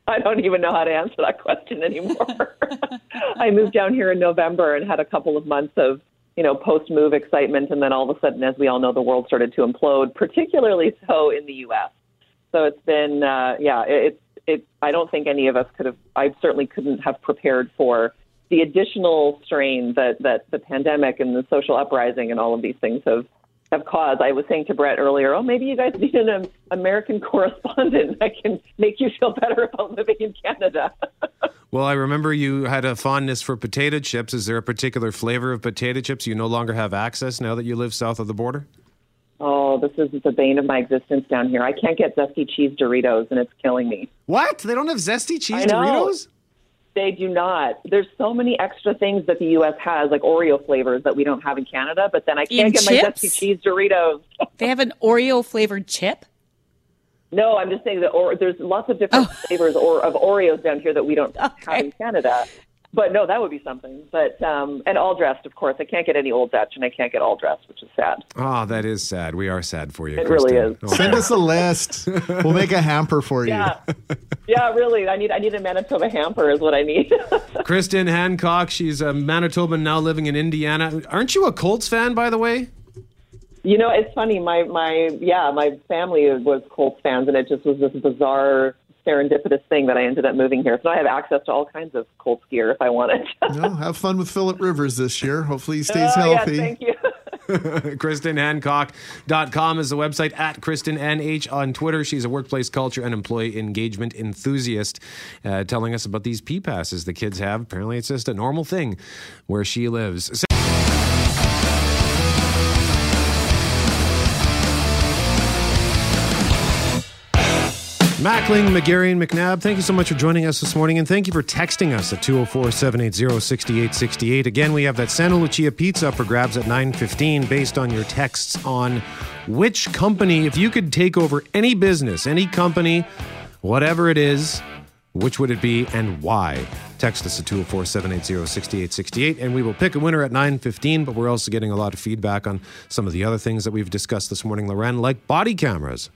Speaker 10: I don't even know how to answer that question anymore. *laughs* I moved down here in November and had a couple of months of, you know, post move excitement. And then all of a sudden, as we all know, the world started to implode, particularly so in the U.S. So it's been, uh, yeah, it's, it, I don't think any of us could have, I certainly couldn't have prepared for the additional strain that, that the pandemic and the social uprising and all of these things have have caused. I was saying to Brett earlier, oh, maybe you guys need an American *laughs* correspondent that can make you feel better about living in Canada. *laughs*
Speaker 2: well, I remember you had a fondness for potato chips. Is there a particular flavor of potato chips you no longer have access now that you live south of the border?
Speaker 10: Oh, this is the bane of my existence down here. I can't get zesty cheese Doritos, and it's killing me.
Speaker 2: What? They don't have zesty cheese Doritos?
Speaker 10: They do not. There's so many extra things that the U.S. has, like Oreo flavors that we don't have in Canada. But then I can't in get chips? my zesty cheese Doritos. *laughs*
Speaker 3: they have an Oreo flavored chip.
Speaker 10: No, I'm just saying that or, there's lots of different oh. flavors or of Oreos down here that we don't *laughs* okay. have in Canada. But no, that would be something. But um, and all dressed, of course. I can't get any old Dutch, and I can't get all dressed, which is sad.
Speaker 2: Oh, that is sad. We are sad for you. Kristen.
Speaker 10: It really is.
Speaker 2: Oh.
Speaker 4: Send us a list. *laughs* We'll make a hamper for you.
Speaker 10: Yeah, yeah, really. I need I need a Manitoba hamper is what I need. *laughs*
Speaker 2: Kristen Hancock, she's a Manitoban now living in Indiana. Aren't you a Colts fan, by the way?
Speaker 10: you know, it's funny. My my yeah, my family was Colts fans, and it just was this bizarre serendipitous thing that I ended up moving here. So I have access to all kinds of cold gear if I want it.
Speaker 4: No, have fun with Philip Rivers this year. Hopefully he stays
Speaker 10: Oh, yeah,
Speaker 4: healthy.
Speaker 10: thank you. *laughs* *laughs*
Speaker 2: KristenHancock.com is the website, at KristenNH on Twitter. She's a workplace culture and employee engagement enthusiast, uh, telling us about these P passes the kids have. Apparently, it's just a normal thing where she lives. Mackling, McGarry, McNabb, thank you so much for joining us this morning, and thank you for texting us at 204-780-6868. Again, we have that Santa Lucia pizza up for grabs at 9.15 based on your texts on which company, if you could take over any business, any company, whatever it is, which would it be and why? Text us at 204-780-6868, and we will pick a winner at 9.15, but we're also getting a lot of feedback on some of the other things that we've discussed this morning, Loren, like body cameras.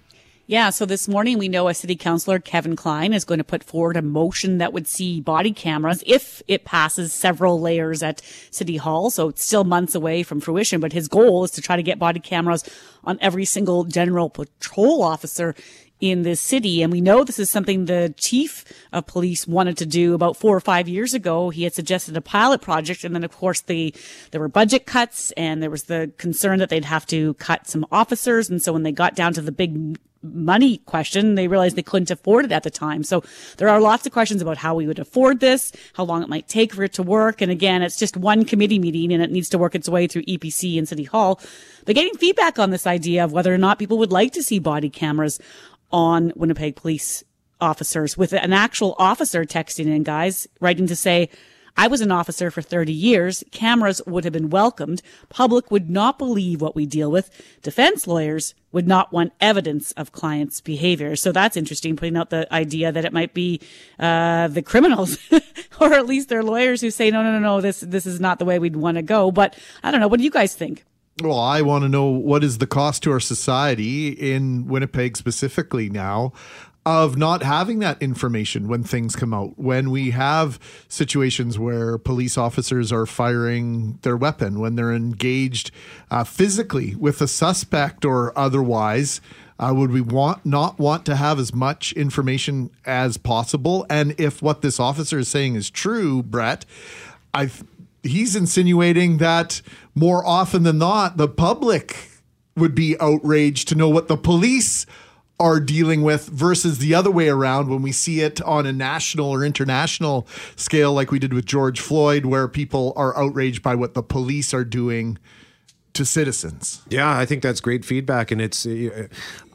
Speaker 3: Yeah, so this morning we know a city councilor, Kevin Klein, is going to put forward a motion that would see body cameras if it passes several layers at City Hall. So it's still months away from fruition, but his goal is to try to get body cameras on every single general patrol officer in this city. And we know this is something the chief of police wanted to do about four or five years ago. He had suggested a pilot project. And then, of course, the, there were budget cuts and there was the concern that they'd have to cut some officers. And so when they got down to the big money question, they realized they couldn't afford it at the time. So there are lots of questions about how we would afford this, how long it might take for it to work. And again, it's just one committee meeting and it needs to work its way through EPC and City Hall. But getting feedback on this idea of whether or not people would like to see body cameras on Winnipeg police officers with an actual officer texting in, guys, writing to say, I was an officer for 30 years. Cameras would have been welcomed. Public would not believe what we deal with. Defense lawyers would not want evidence of clients' behavior. So that's interesting, putting out the idea that it might be uh, the criminals, *laughs* or at least their lawyers who say, no, no, no, no, this this is not the way we'd want to go. But I don't know. What do you guys think?
Speaker 4: Well, I want to know what is the cost to our society in Winnipeg specifically now of not having that information when things come out. When we have situations where police officers are firing their weapon, when they're engaged uh, physically with a suspect or otherwise. Uh, would we want not want to have as much information as possible? And if what this officer is saying is true, Brett, I he's insinuating that more often than not, the public would be outraged to know what the police are dealing with versus the other way around when we see it on a national or international scale, like we did with George Floyd, where people are outraged by what the police are doing to citizens.
Speaker 2: Yeah, I think that's great feedback, and it's.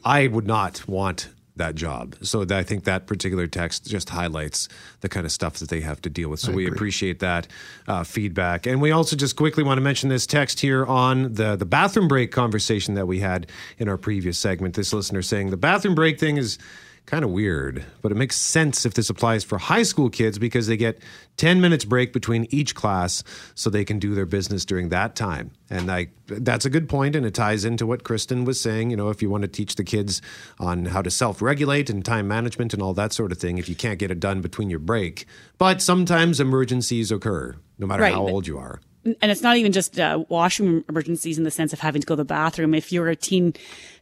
Speaker 2: I would not want that job, so I think that particular text just highlights the kind of stuff that they have to deal with. So we appreciate that uh, feedback, and we also just quickly want to mention this text here on the the bathroom break conversation that we had in our previous segment. This listener saying the bathroom break thing is kind of weird, but it makes sense if this applies for high school kids because they get 10 minutes break between each class so they can do their business during that time. And I that's a good point and it ties into what Kristen was saying, you know, if you want to teach the kids on how to self-regulate and time management and all that sort of thing if you can't get it done between your break. But sometimes emergencies occur no matter
Speaker 3: Right,
Speaker 2: how old you are.
Speaker 3: and it's not even just uh, washroom emergencies in the sense of having to go to the bathroom. If you're a teen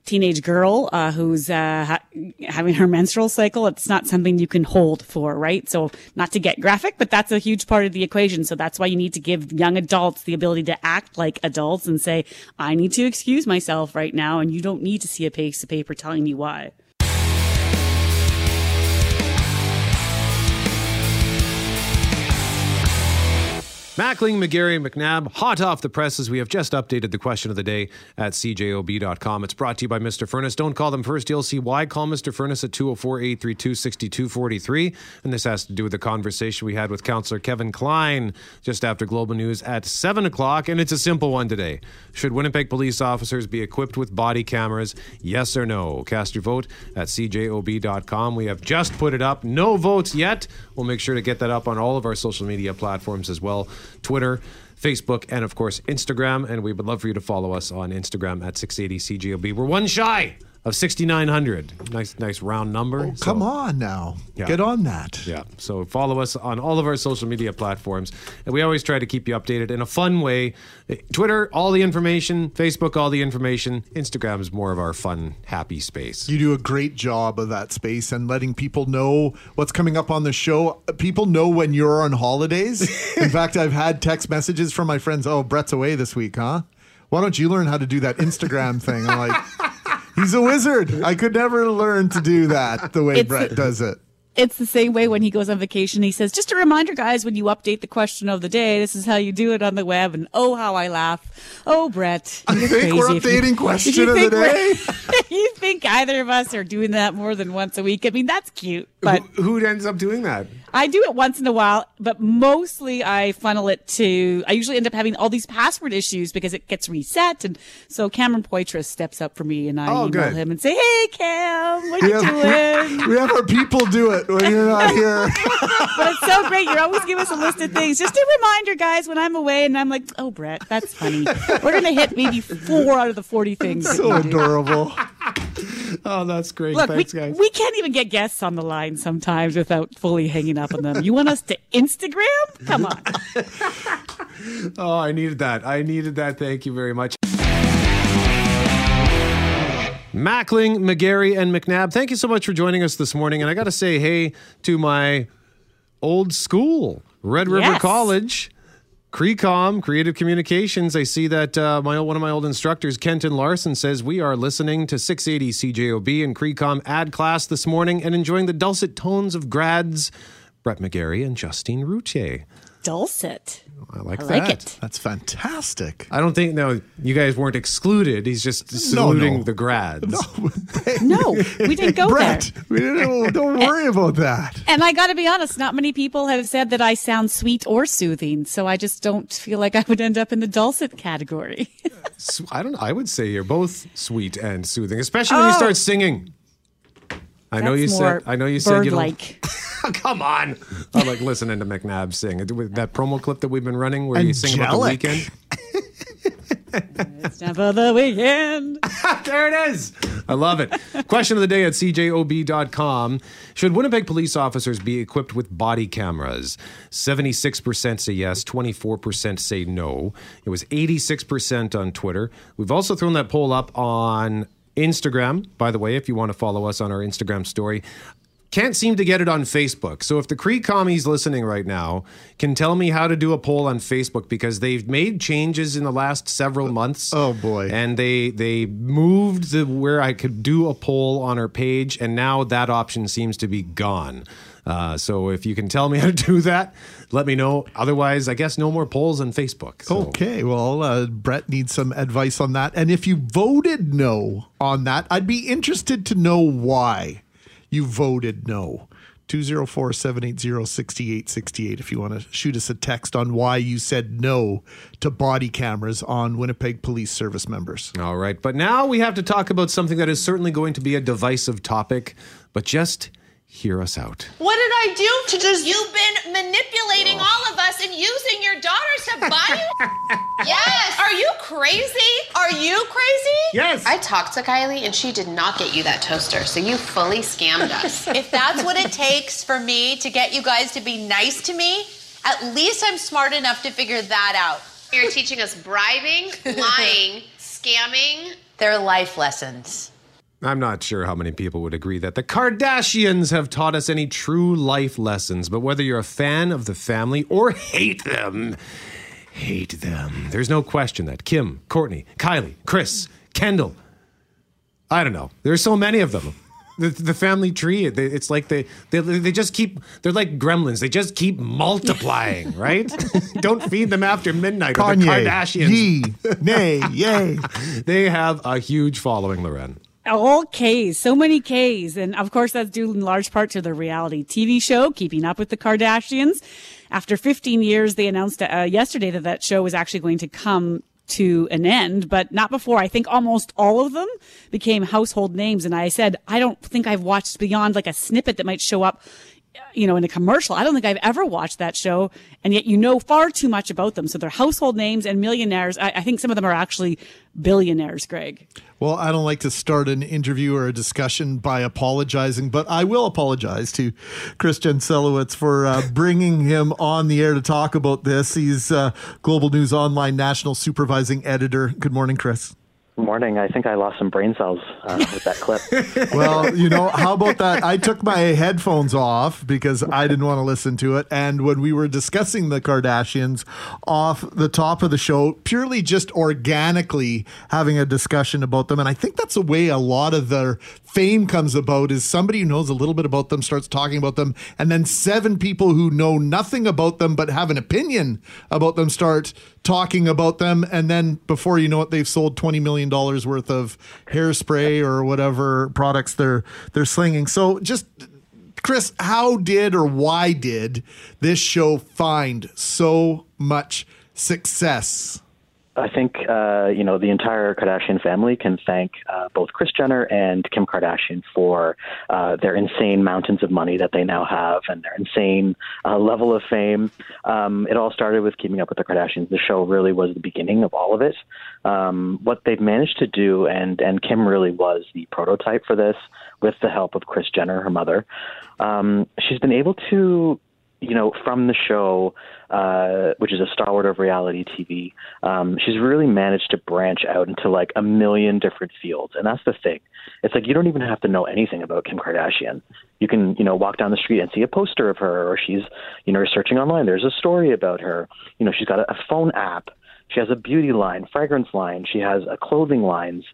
Speaker 3: teenage girl uh, who's uh, ha- having her menstrual cycle, it's not something you can hold for, right? So, not to get graphic, but that's a huge part of the equation. So that's why you need to give young adults the ability to act like adults and say, "I need to excuse myself right now," and you don't need to see a piece of paper telling me why.
Speaker 2: Mackling, McGarry, and McNabb, hot off the presses. We have just updated the question of the day at cjob.com. It's brought to you by Mr. Furnace. Don't call them first, you'll see why. Call Mr. Furnace at 204 832 6243. And this has to do with the conversation we had with Councillor Kevin Klein just after Global News at 7 o'clock. And it's a simple one today. Should Winnipeg police officers be equipped with body cameras? Yes or no? Cast your vote at cjob.com. We have just put it up. No votes yet. We'll make sure to get that up on all of our social media platforms as well Twitter, Facebook, and of course, Instagram. And we would love for you to follow us on Instagram at 680CJOB. We're one shy of 6,900. Nice, nice round number.
Speaker 4: Oh, come on now.
Speaker 2: Yeah.
Speaker 4: Get on that.
Speaker 2: Yeah. So follow us on all of our social media platforms. And we always try to keep you updated in a fun way. Twitter, all the information. Facebook, all the information. Instagram is more of our fun, happy space.
Speaker 4: You do a great job of that space and letting people know what's coming up on the show. People know when you're on holidays. *laughs* In fact, I've had text messages from my friends. Oh, Brett's away this week, huh? Why don't you learn how to do that Instagram thing? I'm like, he's a wizard. I could never learn to do that the way
Speaker 3: It's-
Speaker 4: Brett does it.
Speaker 3: It's the same way when he goes on vacation. He says, just a reminder, guys, when you update the question of the day, this is how you do it on the web. And oh, how I laugh. Oh, Brett.
Speaker 4: I think we're
Speaker 3: if you-
Speaker 4: updating question of the day. *laughs*
Speaker 3: you think either of us are doing that more than once a week? I mean, that's cute, but
Speaker 2: who, who ends up doing that?
Speaker 3: I do it once in a while, but mostly I funnel it to, I usually end up having all these password issues because it gets reset. And so Cameron Poitras steps up for me and I
Speaker 4: Oh,
Speaker 3: email
Speaker 4: good.
Speaker 3: him and say, Hey, Cam, what
Speaker 4: We
Speaker 3: you
Speaker 4: have,
Speaker 3: doing? *laughs*
Speaker 4: we have our people do it when you're not *laughs* here.
Speaker 3: but it's so great. You always give us a list of things. Just a reminder, guys, when I'm away and I'm like, oh, Brett, that's funny. We're going to hit maybe four out of the 40 things. that
Speaker 4: So adorable. *laughs*
Speaker 2: Oh, that's great.
Speaker 3: Look,
Speaker 2: Thanks,
Speaker 3: we,
Speaker 2: guys.
Speaker 3: we can't even get guests on the line sometimes without fully hanging up on them. You want us to Instagram? Come on. *laughs*
Speaker 2: Oh, I needed that. I needed that. Thank you very much. Mackling, McGarry, and McNabb, thank you so much for joining us this morning. And I got to say hey to my old school, Red River
Speaker 3: Yes.
Speaker 2: College. CreComm Creative Communications. I see that uh, my one of my old instructors, Kenton Larson, says we are listening to 680 CJOB and CreComm ad class this morning and enjoying the dulcet tones of grads Brett McGarry and Justine Routier.
Speaker 3: Dulcet.
Speaker 2: I like
Speaker 3: I
Speaker 2: that.
Speaker 3: like it.
Speaker 4: That's fantastic.
Speaker 2: I don't think no, you guys weren't excluded. He's just saluting
Speaker 4: no.
Speaker 2: the grads. *laughs*
Speaker 3: No, we didn't go
Speaker 4: Brett,
Speaker 3: there.
Speaker 4: we didn't, *laughs* don't worry about that.
Speaker 3: And I got to be honest, not many people have said that I sound sweet or soothing. So I just don't feel like I would end up in the dulcet category. *laughs*
Speaker 2: I don't. I would say you're both sweet and soothing, especially when you
Speaker 3: Oh.
Speaker 2: start singing. I know you said. I know you said you don't.
Speaker 3: bird-like. *laughs*
Speaker 2: Come on! I like listening to McNabb sing. With that promo clip that we've been running, where you sing about the weekend.
Speaker 3: It's time for the weekend. *laughs*
Speaker 2: there it is. I love it. Question of the day at cjob.com. Should Winnipeg police officers be equipped with body cameras? 76% say yes, 24% say no. It was 86% on Twitter. We've also thrown that poll up on Instagram, by the way, if you want to follow us on our Instagram story. Can't seem to get it on Facebook. So if the Cree commies listening right now can tell me how to do a poll on Facebook because they've made changes in the last several months.
Speaker 4: Oh, boy.
Speaker 2: And they they moved the where I could do a poll on our page, and now that option seems to be gone. Uh, so if you can tell me how to do that, let me know. Otherwise, I guess no more polls on Facebook. So.
Speaker 4: Okay, well, uh, Brett needs some advice on that. And if you voted no on that, I'd be interested to know why you voted no. 204 780 6868 if you want to shoot us a text on why you said no to body cameras on Winnipeg Police Service members.
Speaker 2: All right, but now we have to talk about something that is certainly going to be a divisive topic, but just hear us out.
Speaker 11: What did I do to just? You've been manipulating all of us and using your daughters to buy *laughs* you. yes. Are you crazy? Are you crazy?
Speaker 2: Yes.
Speaker 12: I talked to Kylie and she did not get you that toaster, so you fully scammed *laughs* us.
Speaker 11: if that's what it takes for me to get you guys to be nice to me, at least I'm smart enough to figure that out.
Speaker 12: You're teaching us bribing, *laughs* lying, scamming.
Speaker 11: They're life lessons.
Speaker 2: I'm not sure how many people would agree that the Kardashians have taught us any true life lessons, but whether you're a fan of the family or hate them, hate them, there's no question that Kim, Kourtney, Kylie, Kris, Kendall, I don't know, there's so many of them, the, the family tree. They, it's like they, they they just keep. They're like gremlins. They just keep multiplying, *laughs* right? Don't feed them after midnight. or the
Speaker 4: Kanye,
Speaker 2: Kardashians.
Speaker 4: Yee, nay, *laughs* yay.
Speaker 2: they have a huge following, Loren.
Speaker 3: All K's, so many K's. And of course, that's due in large part to the reality TV show, Keeping Up with the Kardashians. After 15 years, they announced uh, yesterday that that show was actually going to come to an end, but not before. I think almost all of them became household names. And I said, I don't think I've watched beyond like a snippet that might show up you know, in a commercial. I don't think I've ever watched that show, and yet you know far too much about them. So they're household names and millionaires. I, I think some of them are actually billionaires, Greg.
Speaker 4: Well, I don't like to start an interview or a discussion by apologizing, but I will apologize to Chris Jancelewicz for uh, *laughs* bringing him on the air to talk about this. He's uh, Global News Online National Supervising Editor. Good morning, Chris.
Speaker 13: Morning. I think I lost some brain cells uh, with that clip. *laughs*
Speaker 4: well, you know, how about that? I took my headphones off because I didn't want to listen to it. And when we were discussing the Kardashians off the top of the show, purely just organically having a discussion about them. And I think that's the way a lot of their fame comes about is somebody who knows a little bit about them starts talking about them. And then seven people who know nothing about them but have an opinion about them start talking about them. And then before you know it, they've sold $20 million worth of hairspray or whatever products they're, they're slinging. So just, Chris, how did or why did this show find so much success?
Speaker 13: I think uh, you know the entire Kardashian family can thank uh, both Kris Jenner and Kim Kardashian for uh, their insane mountains of money that they now have and their insane uh, level of fame. Um, it all started with Keeping Up with the Kardashians. The show really was the beginning of all of it. Um, what they've managed to do, and and Kim really was the prototype for this, with the help of Kris Jenner, her mother. Um, she's been able to you know, from the show, uh, which is a stalwart of reality TV, um, she's really managed to branch out into like a million different fields. And that's the thing. It's like you don't even have to know anything about Kim Kardashian. You can, you know, walk down the street and see a poster of her, or she's, you know, searching online. There's a story about her. You know, she's got a, a phone app. She has a beauty line, fragrance line. She has a clothing lines.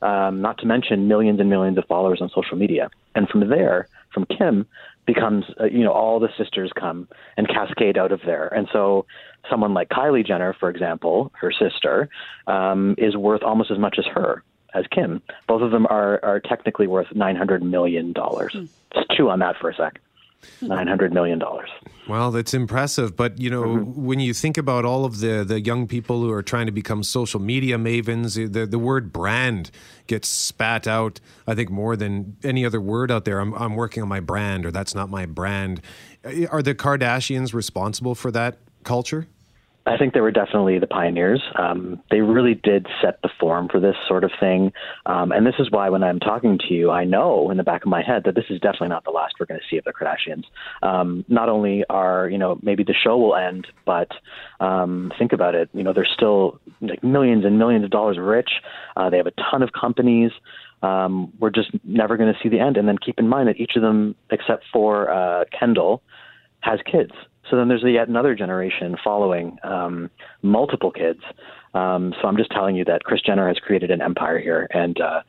Speaker 13: Um, not to mention millions and millions of followers on social media. And from there, from Kim, becomes uh, you know all the sisters come and cascade out of there. And so someone like kylie jenner for example her sister um, is worth almost as much as her as kim. Both of them are are technically worth 900 million dollars.
Speaker 3: Hmm.
Speaker 13: just chew on that for a sec 900 million dollars
Speaker 2: Well, that's impressive. But, you know, mm-hmm. when you think about all of the, the young people who are trying to become social media mavens, the, the word brand gets spat out, I think, more than any other word out there. I'm, I'm working on my brand, or that's not my brand. Are the Kardashians responsible for that culture?
Speaker 13: I think they were definitely the pioneers. Um, they really did set the form for this sort of thing. Um, and this is why when I'm talking to you, I know in the back of my head that this is definitely not the last we're going to see of the Kardashians. Um, not only are, you know, maybe the show will end, but um, think about it. You know, they're still like millions and millions of dollars rich. Uh, they have a ton of companies. Um, we're just never going to see the end. And then keep in mind that each of them, except for uh, Kendall, has kids. So then there's yet another generation following um, multiple kids. Um, so I'm just telling you that Kris Jenner has created an empire here, and uh,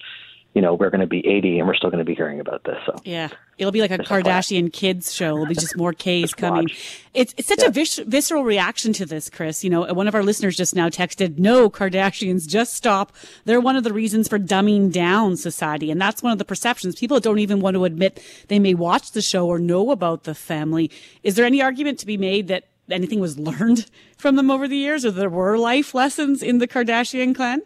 Speaker 13: you know we're going to be 80, and we're still going to be hearing about this. So
Speaker 3: Yeah. It'll be like a Kardashian kids show. It'll be just more K's coming. It's it's such a vis- visceral reaction to this, Chris. You know, one of our listeners just now texted, "No, Kardashians, just stop. They're one of the reasons for dumbing down society, and that's one of the perceptions. People don't even want to admit they may watch the show or know about the family. Is there any argument to be made that anything was learned *laughs* from them over the years, or there were life lessons in the Kardashian clan?"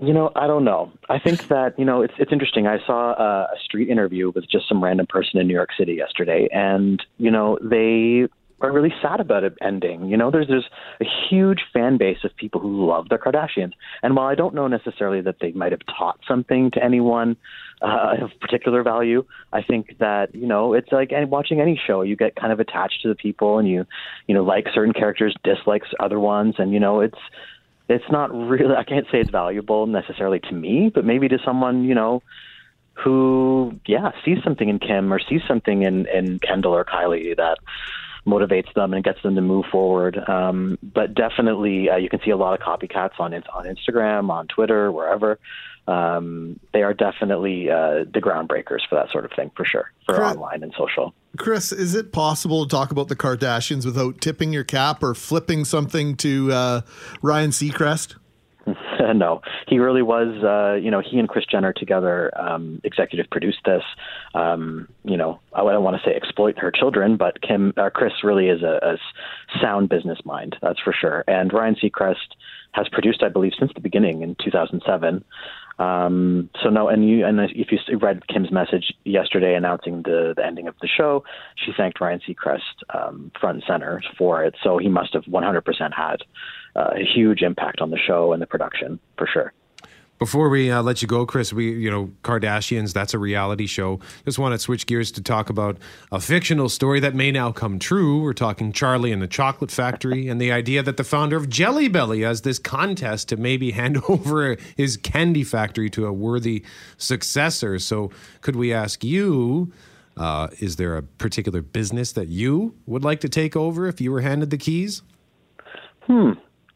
Speaker 13: You know, I don't know. I think *laughs* that you know it's it's interesting. I saw a, a street interview with just some random person in New York City yesterday, and you know they are really sad about it ending. You know, there's there's a huge fan base of people who love the Kardashians, and while I don't know necessarily that they might have taught something to anyone uh, of particular value, I think that you know it's like any, watching any show. You get kind of attached to the people, and you you know like certain characters, dislikes other ones, and you know it's it's not really I can't say it's valuable necessarily to me, but maybe to someone, you know, who yeah, sees something in Kim or sees something in, in Kendall or Kylie that motivates them and gets them to move forward. Um, but definitely, uh, you can see a lot of copycats on on Instagram, on Twitter, wherever. Um, they are definitely uh, the groundbreakers for that sort of thing, for sure, for
Speaker 4: Correct.
Speaker 13: online and social.
Speaker 4: Chris, is it possible to talk about the Kardashians without tipping your cap or flipping something to uh, Ryan Seacrest? *laughs*
Speaker 13: no, he really was. Uh, you know, he and Kris Jenner together um, executive produced this. Um, you know, I don't want to say exploit her children, but Kim, uh, Kris really is a, a sound business mind. That's for sure. And Ryan Seacrest has produced, I believe, since the beginning in 2007. Um, so no, and you and if you read Kim's message yesterday announcing the, the ending of the show, she thanked Ryan Seacrest um, front and center for it. So he must have 100% had uh, a huge impact on the show and the production for sure.
Speaker 2: Before we uh, let you go, Chris, we you know Kardashians. That's a reality show. Just want to switch gears to talk about a fictional story that may now come true. We're talking Charlie and the Chocolate Factory, and the idea that the founder of Jelly Belly has this contest to maybe *laughs* hand over his candy factory to a worthy successor. So, could we ask you? Uh, is there a particular business that you would like to take over if you were handed the keys?
Speaker 13: Hmm,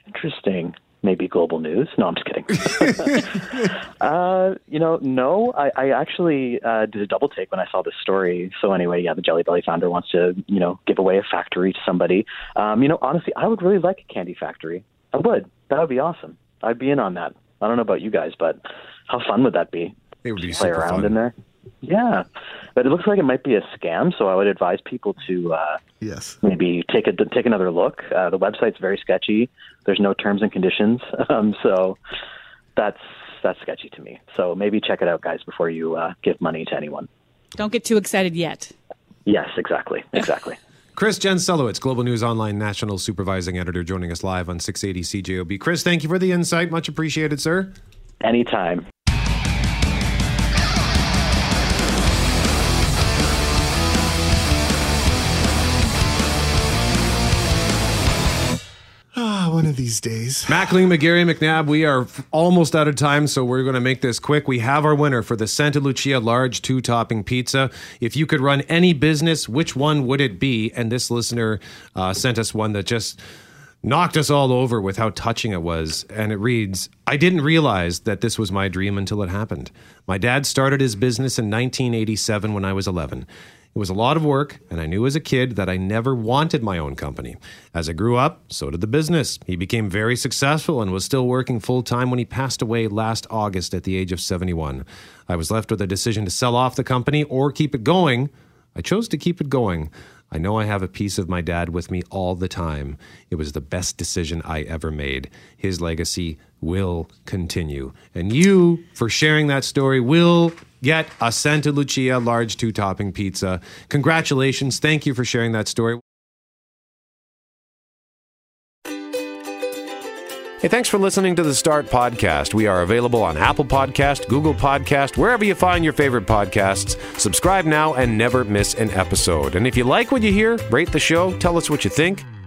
Speaker 13: interesting maybe global news. No, I'm just kidding. *laughs* uh, you know, no, I, I actually uh, did a double take when I saw this story. So anyway, yeah, the Jelly Belly founder wants to, you know, give away a factory to somebody. Um, you know, honestly, I would really like a candy factory. I would. That would be awesome. I'd be in on that. I don't know about you guys, but how fun would that be?
Speaker 2: It would be
Speaker 13: play
Speaker 2: super
Speaker 13: around
Speaker 2: fun.
Speaker 13: in there. Yeah, but it looks like it might be a scam. So I would advise people to uh,
Speaker 4: yes
Speaker 13: maybe take a take another look. Uh, the website's very sketchy. There's no terms and conditions, *laughs* um, so that's that's sketchy to me. So maybe check it out, guys, before you uh, give money to anyone.
Speaker 3: Don't get too excited yet.
Speaker 13: Yes, exactly, *laughs* exactly.
Speaker 2: Chris Jancelewicz, Global News Online National Supervising Editor, joining us live on 680 CJOB. Chris, thank you for the insight. Much appreciated, sir.
Speaker 13: Anytime.
Speaker 4: One of these days.
Speaker 2: Mackling, McGarry, McNabb, we are almost out of time, so we're going to make this quick. We have our winner for the Santa Lucia large two topping pizza. If you could run any business, which one would it be? And this listener uh, sent us one that just knocked us all over with how touching it was. And it reads I didn't realize that this was my dream until it happened. My dad started his business in 1987 when I was 11. It was a lot of work, and I knew as a kid that I never wanted my own company. As I grew up, so did the business. He became very successful and was still working full time when he passed away last August at the age of 71. I was left with a decision to sell off the company or keep it going. I chose to keep it going. I know I have a piece of my dad with me all the time. It was the best decision I ever made. His legacy will continue. And you, for sharing that story, will get a Santa Lucia large two topping pizza. Congratulations. Thank you for sharing that story. Hey, thanks for listening to the Start Podcast. We are available on Apple Podcast, Google Podcast, wherever you find your favorite podcasts. Subscribe now and never miss an episode. And if you like what you hear, rate the show, tell us what you think.